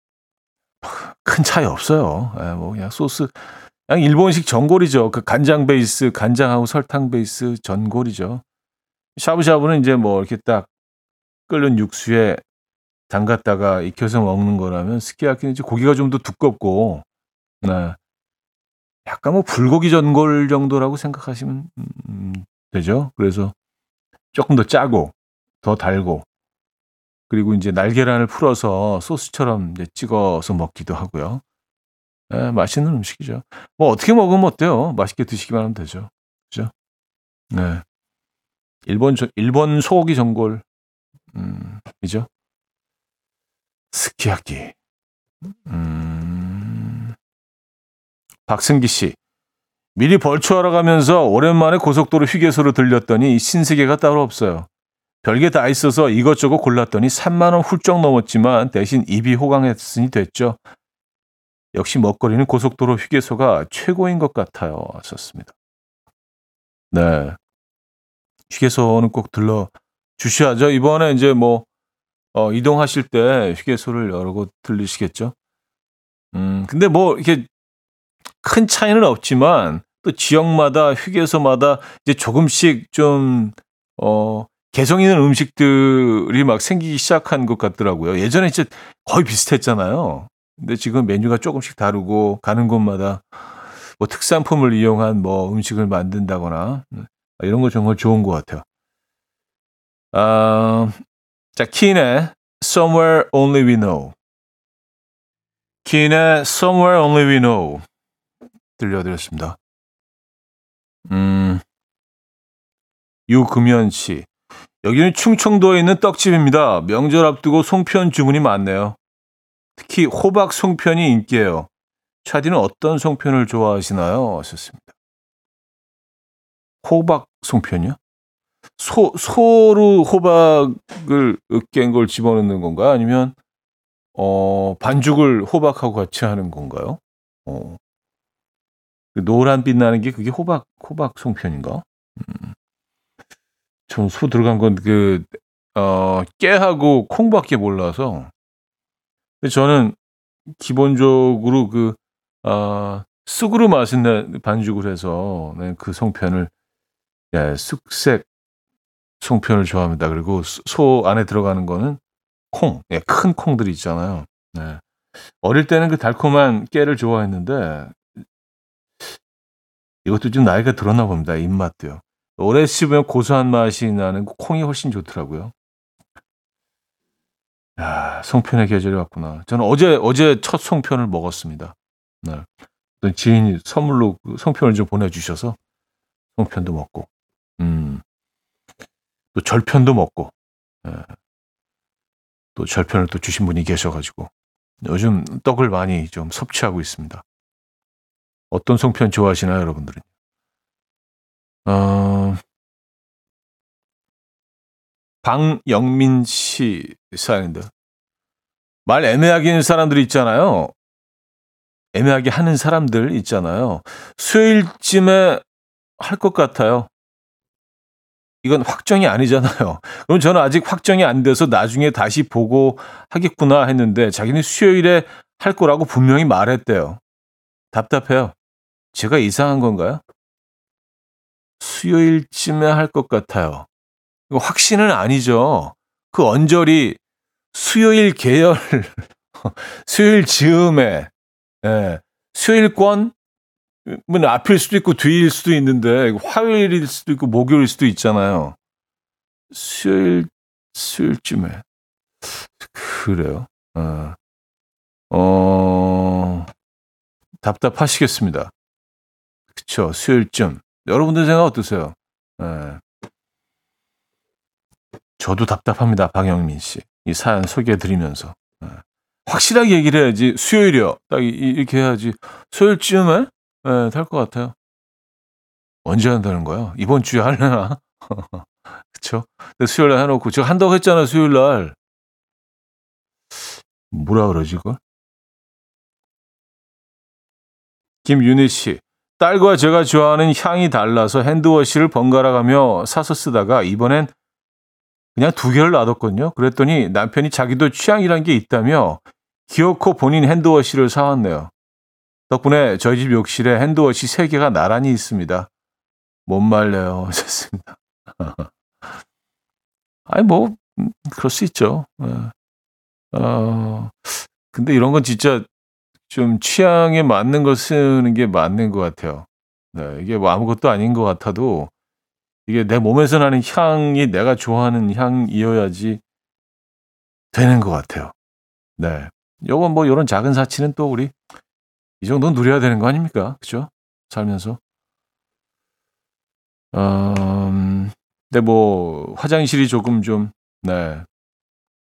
큰 차이 없어요. 예, 뭐 그냥 소스 그냥 일본식 전골이죠. 그 간장 베이스, 간장하고 설탕 베이스 전골이죠. 샤브샤브는 이제 뭐 이렇게 딱 끓는 육수에 담갔다가 익혀서 먹는 거라면 스키야키는 이제 고기가 좀 더 두껍고, 네. 약간 뭐 불고기 전골 정도라고 생각하시면 음, 되죠. 그래서 조금 더 짜고 더 달고 그리고 이제 날계란을 풀어서 소스처럼 이제 찍어서 먹기도 하고요. 네, 맛있는 음식이죠. 뭐 어떻게 먹으면 어때요? 맛있게 드시기만 하면 되죠. 그죠? 네. 일본 일본 소고기 전골 음, 이죠. 스키야키. 음. 박승기 씨. 미리 벌초하러 가면서 오랜만에 고속도로 휴게소로 들렸더니 신세계가 따로 없어요. 별게 다 있어서 이것저것 골랐더니 3만 원 훌쩍 넘었지만 대신 입이 호강했으니 됐죠. 역시 먹거리는 고속도로 휴게소가 최고인 것 같아요. 썼습니다. 네. 휴게소는 꼭 들러 주셔야죠. 이번에 이제 뭐 어, 이동하실 때 휴게소를 곳 들리시겠죠. 음, 근데 뭐 이렇게 큰 차이는 없지만 또 지역마다 휴게소마다 이제 조금씩 좀 어, 개성 있는 음식들이 막 생기기 시작한 것 같더라고요. 예전에 진짜 거의 비슷했잖아요. 근데 지금 메뉴가 조금씩 다르고 가는 곳마다 뭐 특산품을 이용한 뭐 음식을 만든다거나 이런 거 정말 좋은 것 같아요. 아, 자, 킨의 Somewhere Only We Know. 킨의 Somewhere Only We Know. 들려드렸습니다. 음, 유금연 씨. 여기는 충청도에 있는 떡집입니다. 명절 앞두고 송편 주문이 많네요. 특히 호박 송편이 인기예요. 차디는 어떤 송편을 좋아하시나요? 하셨습니다. 호박 송편이요? 소, 소로 호박을 으깬 걸 집어넣는 건가요? 아니면, 어, 반죽을 호박하고 같이 하는 건가요? 어. 그 노란 빛 나는 게 그게 호박, 호박 송편인가? 음. 전소 들어간 건 그, 어, 깨하고 콩밖에 몰라서. 근데 저는 기본적으로 그, 어, 쑥으로 맛있는 반죽을 해서 네, 그 송편을 예, 쑥색 송편을 좋아합니다. 그리고 소 안에 들어가는 거는 콩, 예, 큰 콩들이 있잖아요. 네. 어릴 때는 그 달콤한 깨를 좋아했는데 이것도 좀 나이가 들었나 봅니다. 입맛도요. 오래 씹으면 고소한 맛이 나는 콩이 훨씬 좋더라고요. 야, 송편의 계절이 왔구나. 저는 어제 어제 첫 송편을 먹었습니다. 네. 지인이 선물로 그 송편을 좀 보내주셔서 송편도 먹고, 음. 또 절편도 먹고 예. 또 절편을 또 주신 분이 계셔가지고 요즘 떡을 많이 좀 섭취하고 있습니다. 어떤 송편 좋아하시나요, 여러분들은? 어, 방영민 씨 사연인데 말 애매하게 하는 사람들이 있잖아요. 애매하게 하는 사람들 있잖아요. 수요일쯤에 할 것 같아요. 이건 확정이 아니잖아요. 그럼 저는 아직 확정이 안 돼서 나중에 다시 보고 하겠구나 했는데 자기는 수요일에 할 거라고 분명히 말했대요. 답답해요. 제가 이상한 건가요? 수요일쯤에 할 것 같아요. 이거 확신은 아니죠. 그 언저리 수요일 계열, 수요일 즈음에, 예, 수요일권, 뭐 앞일 수도 있고 뒤일 수도 있는데 화요일일 수도 있고 목요일일 수도 있잖아요. 수요일 수요일쯤에 그래요. 어, 어 답답하시겠습니다. 그쵸 수요일쯤 여러분들 생각 어떠세요? 예. 저도 답답합니다, 박영민 씨. 이 사연 소개해드리면서 예. 확실하게 얘기를 해야지 수요일이요. 딱 이, 이렇게 해야지 수요일쯤에 네, 될것 같아요. 언제 한다는 거야? 이번 주에 할려나? 그쵸? 수요일 날 해놓고, 제가 한다고 했잖아, 수요일 날. 뭐라 그러지, 그걸? 김윤희 씨. 딸과 제가 좋아하는 향이 달라서 핸드워시를 번갈아 가며 사서 쓰다가 이번엔 그냥 두 개를 놔뒀거든요. 그랬더니 남편이 자기도 취향이란 게 있다며 기어코 본인 핸드워시를 사왔네요. 덕분에 저희 집 욕실에 핸드워시 3개가 나란히 있습니다. 못 말려요. 하셨습니다. 아니, 뭐, 음, 그럴 수 있죠. 예. 어, 근데 이런 건 진짜 좀 취향에 맞는 거 쓰는 게 맞는 것 같아요. 네, 이게 뭐 아무것도 아닌 것 같아도 이게 내 몸에서 나는 향이 내가 좋아하는 향이어야지 되는 것 같아요. 네. 요건 뭐 이런 작은 사치는 또 우리 이 정도는 누려야 되는 거 아닙니까? 그죠? 살면서. 음, 근데 뭐, 화장실이 조금 좀, 네.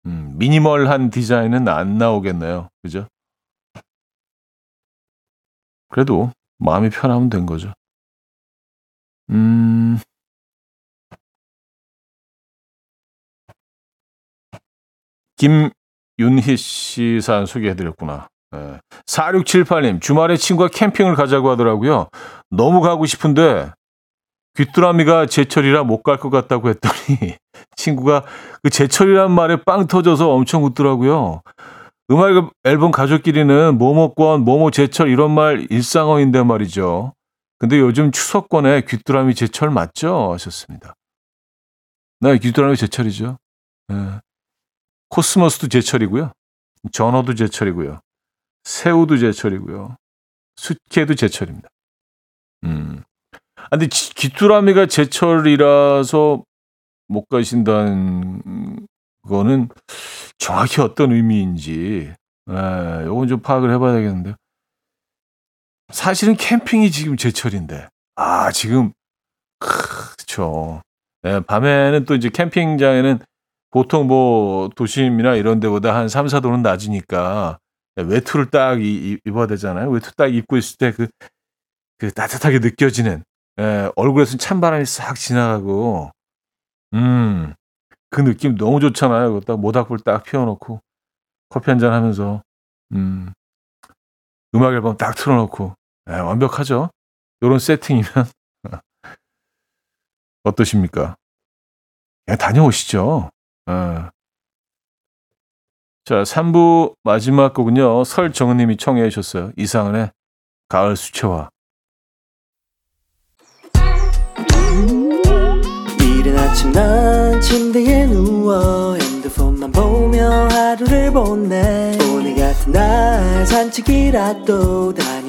음, 미니멀한 디자인은 안 나오겠네요. 그죠? 그래도 마음이 편하면 된 거죠. 음, 김윤희 씨 사연 소개해드렸구나. 네. 4678님, 주말에 친구가 캠핑을 가자고 하더라고요. 너무 가고 싶은데, 귀뚜라미가 제철이라 못 갈 것 같다고 했더니, 친구가 그 제철이란 말에 빵 터져서 엄청 웃더라고요. 음악 앨범 가족끼리는 뭐뭐권, 뭐뭐 제철 이런 말 일상어인데 말이죠. 근데 요즘 추석권에 귀뚜라미 제철 맞죠? 하셨습니다. 네, 귀뚜라미 제철이죠. 네. 코스모스도 제철이고요. 전어도 제철이고요. 새우도 제철이고요. 숫개도 제철입니다. 음. 아, 근데 귀뚜라미가 제철이라서 못 가신다는 거는 정확히 어떤 의미인지, 예, 요건 좀 파악을 해봐야 되겠는데요. 사실은 캠핑이 지금 제철인데, 아, 지금, 그쵸. 예, 밤에는 또 이제 캠핑장에는 보통 뭐 도심이나 이런 데보다 한 3, 4도는 낮으니까 외투를 딱 입어야 되잖아요. 외투 딱 입고 있을 때 그, 그 따뜻하게 느껴지는, 예, 얼굴에서 찬바람이 싹 지나가고, 음, 그 느낌 너무 좋잖아요. 그거 딱 모닥불 딱 피워놓고, 커피 한 잔 하면서, 음, 음악 앨범 딱 틀어놓고, 예, 완벽하죠? 요런 세팅이면. 어떠십니까? 그냥 다녀오시죠. 예. 자, 3부 마지막 곡은요. 설정은 님이 청해 주셨어요. 이상은의 가을 수채화. 이른 아침 난 침대에 누워 핸드폰만 보며 하루를 보내 오늘 같은 날 산책이라도 다녀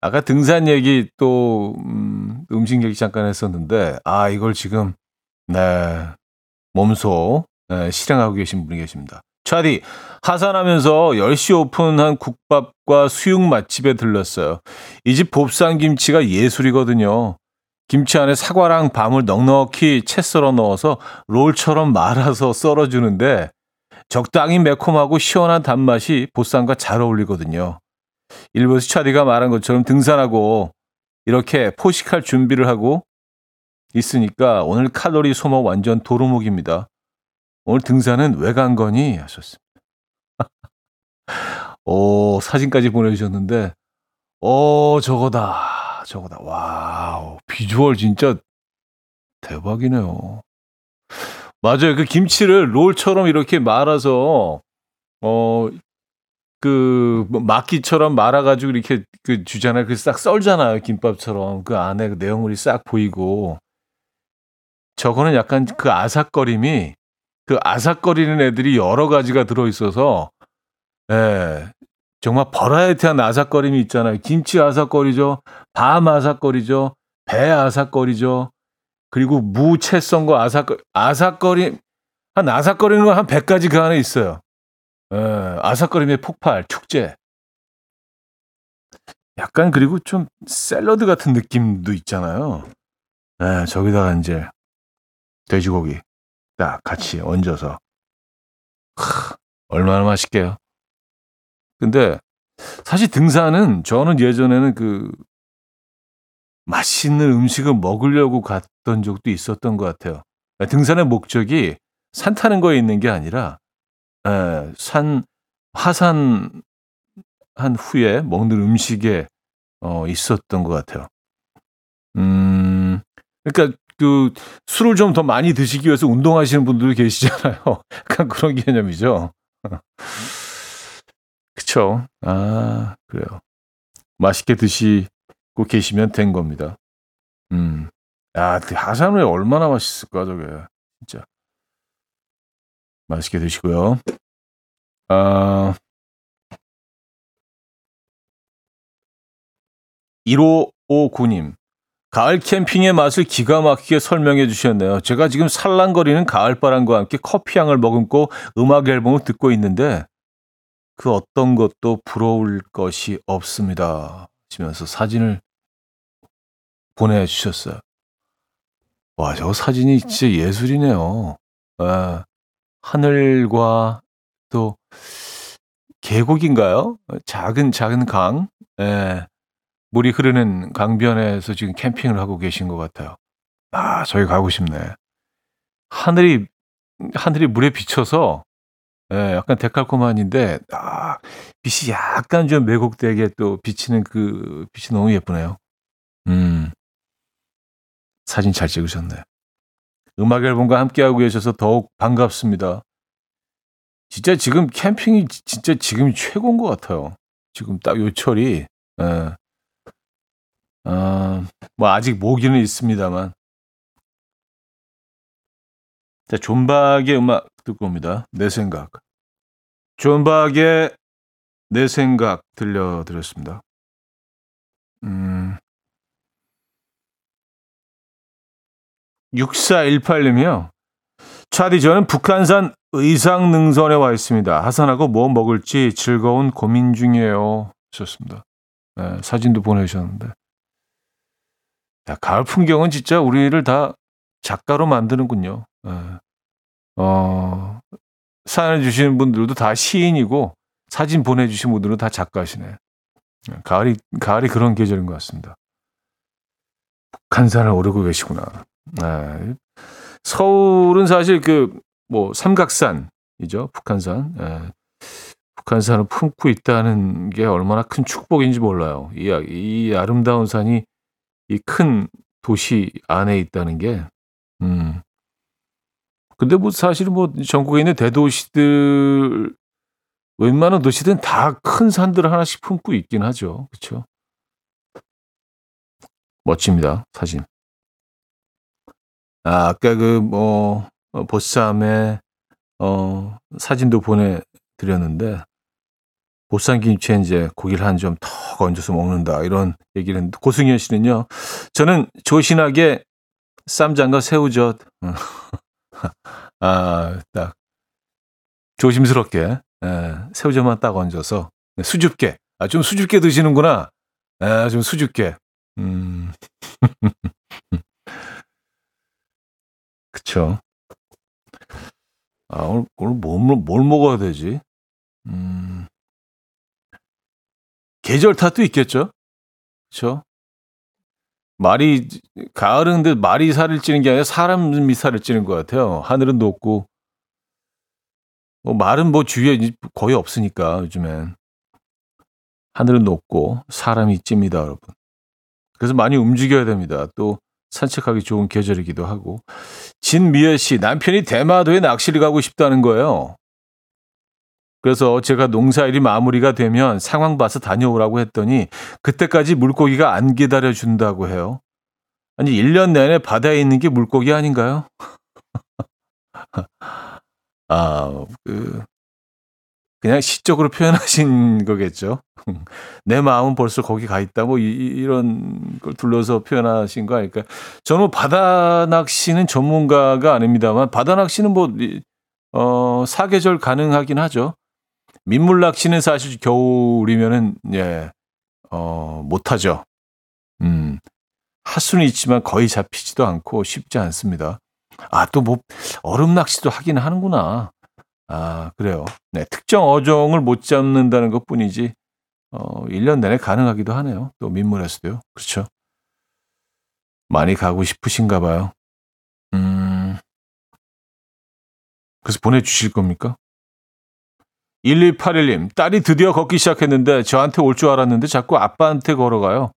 아까 등산 얘기 또 음, 음식 얘기 잠깐 했었는데 아 이걸 지금 네 몸소 네, 실행하고 계신 분이 계십니다. 차디 하산하면서 10시 오픈한 국밥과 수육 맛집에 들렀어요. 이 집 곱창 김치가 예술이거든요. 김치 안에 사과랑 밤을 넉넉히 채 썰어 넣어서 롤처럼 말아서 썰어주는데 적당히 매콤하고 시원한 단맛이 보쌈과 잘 어울리거든요. 일부 스차디가 말한 것처럼 등산하고 이렇게 포식할 준비를 하고 있으니까 오늘 칼로리 소모 완전 도루묵입니다. 오늘 등산은 왜 간 거니? 하셨습니다. 오, 사진까지 보내주셨는데, 오, 저거다. 저거다. Wow. 비주얼 진짜 대박이네요. 맞아요. 그 김치를 롤처럼 이렇게 말아서, 어, 그, 뭐 막기처럼 말아가지고 이렇게 그 주잖아요. 그 싹 썰잖아요. 김밥처럼. 그 안에 그 내용물이 싹 보이고. 저거는 약간 그 아삭거림이, 그 아삭거리는 애들이 여러 가지가 들어 있어서, 예, 정말 버라이어티한 아삭거림이 있잖아요. 김치 아삭거리죠. 밤 아삭거리죠. 배 아삭거리죠. 그리고 무채 썬거 아삭거, 아삭거림, 한 아삭거리는 거 한 100가지 그 안에 있어요. 예, 아삭거림의 폭발, 축제. 약간 그리고 좀 샐러드 같은 느낌도 있잖아요. 예, 저기다가 이제 돼지고기 딱 같이 얹어서. 크, 얼마나 맛있게요. 근데 사실 등산은 저는 예전에는 그 맛있는 음식을 먹으려고 갔던 적도 있었던 것 같아요. 등산의 목적이 산 타는 거에 있는 게 아니라 에, 산 하산 한 후에 먹는 음식에 어, 있었던 것 같아요. 음, 그러니까 그 술을 좀 더 많이 드시기 위해서 운동하시는 분들도 계시잖아요. 약간 그런 개념이죠. 그쵸. 아, 그래요. 맛있게 드시고 계시면 된 겁니다. 음. 야, 하산회 얼마나 맛있을까, 저게. 진짜. 맛있게 드시고요. 아, 1559님. 가을 캠핑의 맛을 기가 막히게 설명해 주셨네요. 제가 지금 살랑거리는 가을바람과 함께 커피향을 머금고 음악 앨범을 듣고 있는데 그 어떤 것도 부러울 것이 없습니다. 하시면서 사진을 보내주셨어요. 와, 저 사진이 진짜 예술이네요. 아, 하늘과 또 계곡인가요? 작은 작은 강, 예, 물이 흐르는 강변에서 지금 캠핑을 하고 계신 것 같아요. 아, 저희 가고 싶네. 하늘이 하늘이 물에 비쳐서 예, 약간 데칼코마니인데 아, 빛이 약간 좀 왜곡되게 또 비치는 그 빛이 너무 예쁘네요. 음. 사진 잘 찍으셨네. 음악 앨범과 함께하고 계셔서 더욱 반갑습니다. 진짜 지금 캠핑이 진짜 지금 최고인 것 같아요. 지금 딱 요철이, 예. 아, 뭐 아직 모기는 있습니다만. 자, 존박의 음악 듣고 옵니다. 내 생각. 존박의 내 생각 들려드렸습니다. 음. 6418님이요. 차디 저는 북한산 의상 능선에 와 있습니다. 하산하고 뭐 먹을지 즐거운 고민 중이에요. 좋습니다. 네, 사진도 보내주셨는데. 야, 가을 풍경은 진짜 우리를 다 작가로 만드는군요. 네. 어, 사연을 주시는 분들도 다 시인이고 사진 보내주신 분들은 다 작가시네. 가을이 가을이 그런 계절인 것 같습니다. 북한산을 오르고 계시구나. 네. 서울은 사실 그 뭐 삼각산이죠. 북한산. 네. 북한산을 품고 있다는 게 얼마나 큰 축복인지 몰라요. 이, 이 아름다운 산이 이 큰 도시 안에 있다는 게, 음. 근데 뭐 사실은 뭐 전국에 있는 대도시들, 웬만한 도시들은 다 큰 산들을 하나씩 품고 있긴 하죠. 그렇죠? 멋집니다. 사진. 아, 아까 그, 뭐, 어, 보쌈에, 어, 사진도 보내드렸는데, 보쌈 김치에 이제 고기를 한 점 턱 얹어서 먹는다. 이런 얘기를 했는데, 고승현 씨는요, 저는 조신하게 쌈장과 새우젓, 아, 딱, 조심스럽게, 예, 새우젓만 딱 얹어서, 수줍게, 아, 좀 수줍게 드시는구나. 아, 좀 수줍게. 음. 그쵸. 아, 오늘, 오늘 뭘, 뭘 먹어야 되지? 음. 계절 탓도 있겠죠. 그렇죠? 말이 가을은 근데 말이 살을 찌는 게 아니라 사람이 살을 찌는 것 같아요. 하늘은 높고 뭐 말은 뭐 주위에 거의 없으니까 요즘엔 하늘은 높고 사람이 찝니다, 여러분. 그래서 많이 움직여야 됩니다. 또 산책하기 좋은 계절이기도 하고. 진미애 씨, 남편이 대마도에 낚시를 가고 싶다는 거예요. 그래서 제가 농사일이 마무리가 되면 상황 봐서 다녀오라고 했더니 그때까지 물고기가 안 기다려 준다고 해요. 아니, 1년 내내 바다에 있는 게 물고기 아닌가요? 아, 그, 그냥 시적으로 표현하신 거겠죠. 내 마음은 벌써 거기 가 있다. 뭐 이, 런걸 둘러서 표현하신 거 아닐까. 저는 바다 낚시는 전문가가 아닙니다만 바다 낚시는 뭐 어, 사계절 가능하긴 하죠. 민물 낚시는 사실 겨울이면은 예. 어, 못 하죠. 음. 할 수는 있지만 거의 잡히지도 않고 쉽지 않습니다. 아, 또 뭐 얼음 낚시도 하긴 하는구나. 아, 그래요. 네, 특정 어종을 못 잡는다는 것 뿐이지, 어, 1년 내내 가능하기도 하네요. 또 민물에서도요. 그렇죠. 많이 가고 싶으신가 봐요. 음, 그래서 보내주실 겁니까? 1281님, 딸이 드디어 걷기 시작했는데 저한테 올 줄 알았는데 자꾸 아빠한테 걸어가요.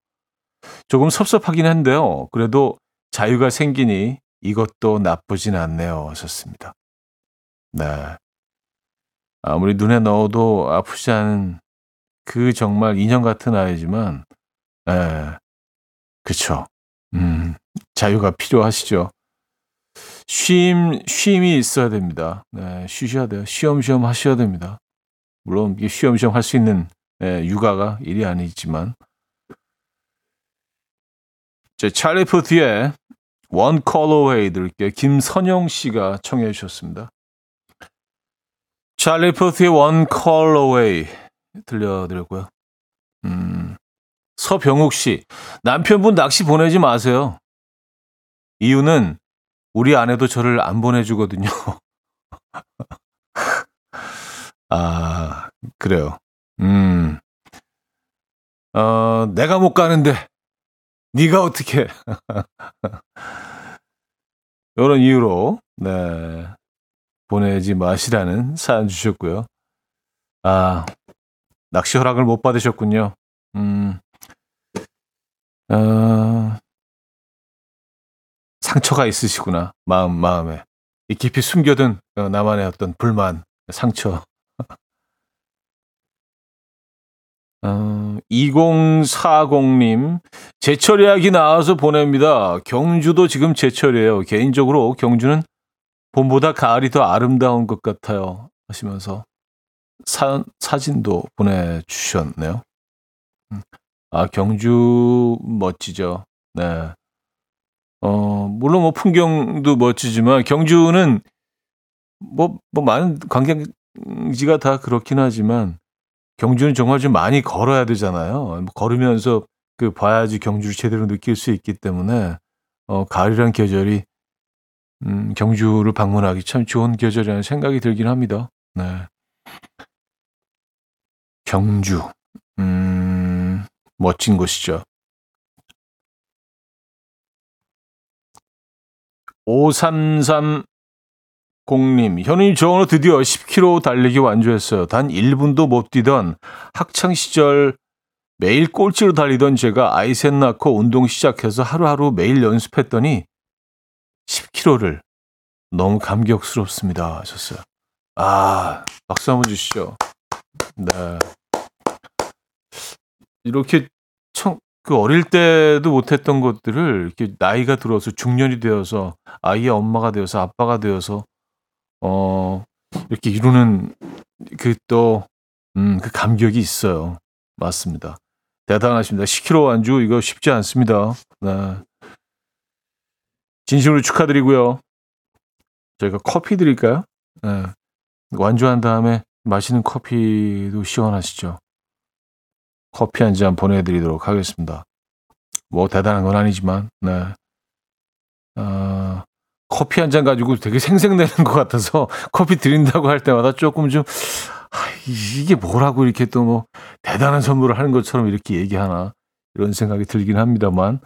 조금 섭섭하긴 한데요. 그래도 자유가 생기니 이것도 나쁘진 않네요. 하셨습니다. 네. 아무리 눈에 넣어도 아프지 않은 그 정말 인형 같은 아이지만, 예, 그쵸. 음, 자유가 필요하시죠. 쉼, 쉼이 있어야 됩니다. 네, 쉬셔야 돼요. 쉬엄쉬엄 하셔야 됩니다. 물론, 이게 쉬엄쉬엄 할 수 있는, 예, 육아가 일이 아니지만. 제 찰리 푸트의 One Call Away 들을게요. 김선영 씨가 청해 주셨습니다. 찰리 푸트의 One Call Away 들려드렸고요. 음, 서병욱 씨, 남편분 낚시 보내지 마세요. 이유는 우리 아내도 저를 안 보내주거든요. 아, 그래요. 음, 어, 내가 못 가는데 네가 어떻게? 이런 이유로 네 보내지 마시라는 사연 주셨고요. 아, 낚시 허락을 못 받으셨군요. 음, 어, 상처가 있으시구나. 마음, 마음에. 이 깊이 숨겨둔 어, 나만의 어떤 불만, 상처. 어, 2040님, 제철 예약이 나와서 보냅니다. 경주도 지금 제철이에요. 개인적으로 경주는 봄보다 가을이 더 아름다운 것 같아요. 하시면서 사, 사진도 보내주셨네요. 음. 아, 경주 멋지죠. 네. 어, 물론 뭐 풍경도 멋지지만 경주는 뭐, 뭐 많은 관광지가 다 그렇긴 하지만 경주는 정말 좀 많이 걸어야 되잖아요. 뭐 걸으면서 그 봐야지 경주를 제대로 느낄 수 있기 때문에 어, 가을이란 계절이 음, 경주를 방문하기 참 좋은 계절이라는 생각이 들긴 합니다. 네. 경주. 음, 멋진 곳이죠. 5330님, 현우님, 저 오늘 드디어 10km 달리기 완주했어요. 단 1분도 못 뛰던 학창시절 매일 꼴찌로 달리던 제가 아이 셋 낳고 운동 시작해서 하루하루 매일 연습했더니 10km를 너무 감격스럽습니다. 하셨어요. 아, 박수 한번 주시죠. 네. 이렇게 청, 그 어릴 때도 못했던 것들을 이렇게 나이가 들어서 중년이 되어서 아이의 엄마가 되어서 아빠가 되어서 어 이렇게 이루는 그 또 음, 그 감격이 있어요. 맞습니다. 대단하십니다. 10kg 안주 이거 쉽지 않습니다. 네. 진심으로 축하드리고요. 저희가 커피 드릴까요? 네. 완주한 다음에 마시는 커피도 시원하시죠. 커피 한 잔 보내드리도록 하겠습니다. 뭐 대단한 건 아니지만, 네. 어, 커피 한 잔 가지고 되게 생생내는 것 같아서 커피 드린다고 할 때마다 조금 좀 아, 이게 뭐라고 이렇게 또 뭐 대단한 선물을 하는 것처럼 이렇게 얘기하나 이런 생각이 들긴 합니다만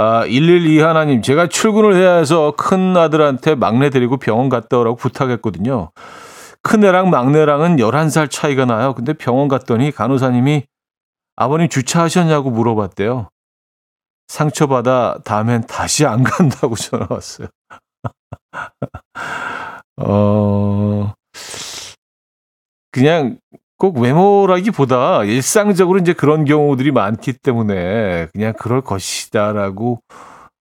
아, 112 하나님, 제가 출근을 해야 해서 큰 아들한테 막내 데리고 병원 갔다 오라고 부탁했거든요. 큰애랑 막내랑은 11살 차이가 나요. 근데 병원 갔더니 간호사님이 아버님 주차하셨냐고 물어봤대요. 상처받아 다음엔 다시 안 간다고 전화 왔어요. 어, 그냥 꼭 외모라기보다 일상적으로 이제 그런 경우들이 많기 때문에 그냥 그럴 것이다라고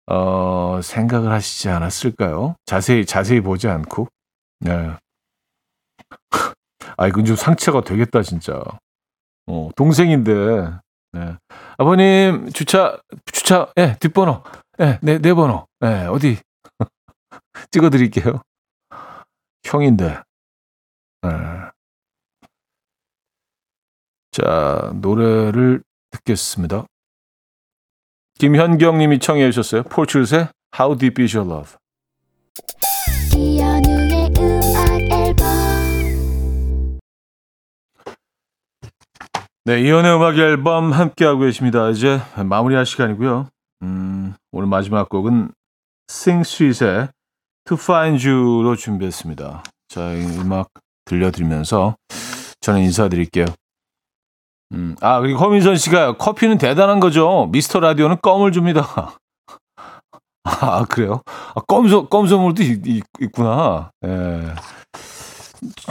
어, 생각을 하시지 않았을까요? 자세히 자세히 보지 않고. 네. 아, 이건 좀 상처가 되겠다 진짜. 어, 동생인데. 네. 아버님 주차 주차 예, 뒷번호. 예, 네, 네 번호. 예, 어디 찍어 드릴게요. 형인데. 예. 자, 노래를 듣겠습니다. 김현경 님이 청해 주셨어요. 폴출스의 How Deep Is Your Love. 네, 이연의 음악 앨범 함께하고 계십니다. 이제 마무리할 시간이고요. 음, 오늘 마지막 곡은 Sing Sweet의 To Find You로 준비했습니다. 자, 이 음악 들려드리면서 저는 인사드릴게요. 음, 아, 그리고 허민선 씨가 커피는 대단한 거죠. 미스터 라디오는 껌을 줍니다. 아, 그래요? 아, 껌, 선- 껌 선물도 있, 있, 있구나. 예.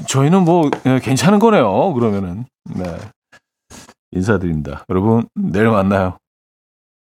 저희는 뭐, 예, 괜찮은 거네요. 그러면은. 네. 인사드립니다. 여러분, 내일 만나요.